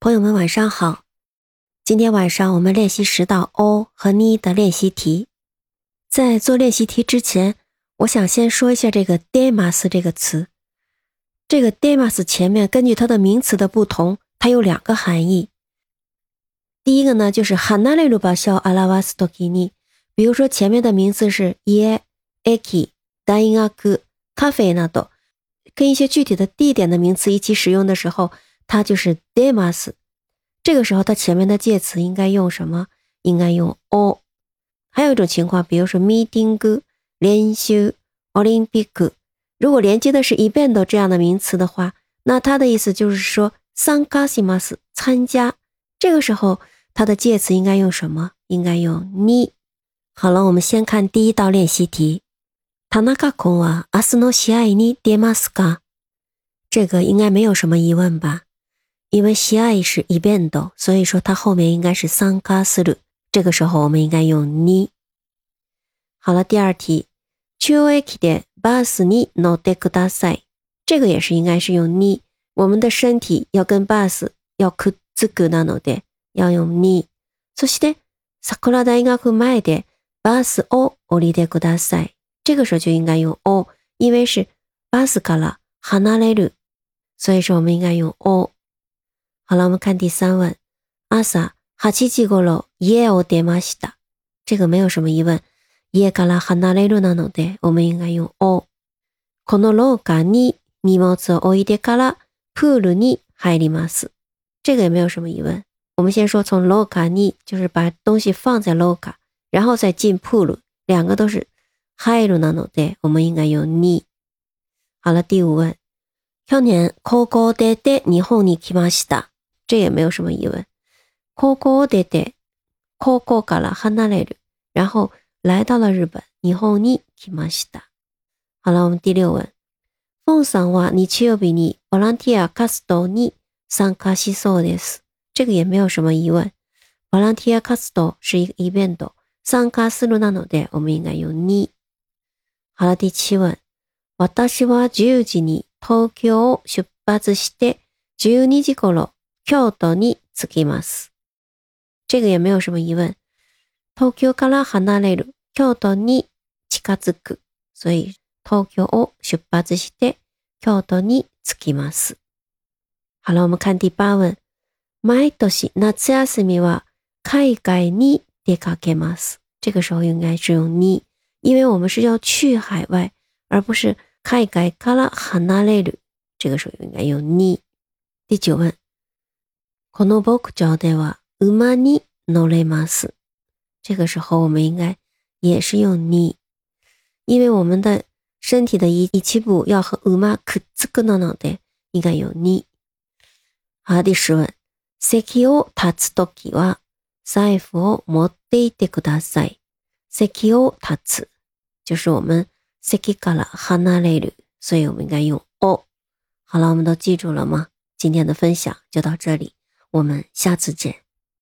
朋友们晚上好，今天晚上我们练习十道 O 和 N 的练习题。在做练习题之前，我想先说一下这个 d e m a s 这个词。这个 d e m a s 前面根据它的名词的不同，它有两个含义。第一个呢，就是汉娜利鲁巴肖阿拉瓦斯托基尼。比如说前面的名词是耶埃基达因阿格咖啡纳多，跟一些具体的地点的名词一起使用的时候。它就是 demas，这个时候它前面的介词应该用什么？应该用 o。还有一种情况，比如说 meetingu，联休，Olympic，如果连接的是一 n t 这样的名词的话，那它的意思就是说参加。这个时候它的介词应该用什么？应该用 ni。好了，我们先看第一道练习题，Tana k a k u a as no s h i i n i demaska，这个应该没有什么疑问吧？因为喜爱是一遍多，所以说它后面应该是三加四六。这个时候我们应该用你。好了，第二题，choeki de bus ni no dekudasai，这个也是应该是用你。我们的身体要跟 bus 要 kuzuku なので，要用你。そして桜大学前で bus を降りてください。这个时候就应该用 o，因为是 bus から花れる，所以说我们应该用 o。好了，我们看第三问。阿萨哈七季过了，耶我爹妈西达，这个没有什么疑问。耶卡拉哈纳雷鲁纳诺德，我们应该用哦。この廊下に荷物を置いてからプールに入ります。这个也没有什么疑问。我们先说从廊下に，就是把东西放在廊下，然后再进プー两个都是入るなので，我们应该用に。好了，第五问。去年高校出て日本に来ました。这也没有什么疑问。高校を出て、高校から離れる，然后来到了日本。日本に来ました。好了，我们第六问。フォンさんは日曜日にボランティア活動に参加しそうです。这个也没有什么疑问。ボランティア活動是一个イベント。参加するなので我们应该用に。好了，第七问。私は10時に東京を出発して12時頃京都に着きます。这个也没有什么疑问。東京から離れる。京都に近づく。所以、東京を出発して、京都に着きます。好了，我们看第八問。毎年夏休みは海外に出かけます。这个时候应该是用に，因为我们是要去海外，而不是海外から離れる。这个时候应该用に。第九問。こは、这个时候，我们应该也是用你，因为我们的身体的一一气步要和ウマクズグナの的，应该用你。好，第十问。席を立つときは財布を持っていてください。席を立つ就是我们席から離れる，所以我们应该用哦。好了，我们都记住了吗？今天的分享就到这里。我们下次见。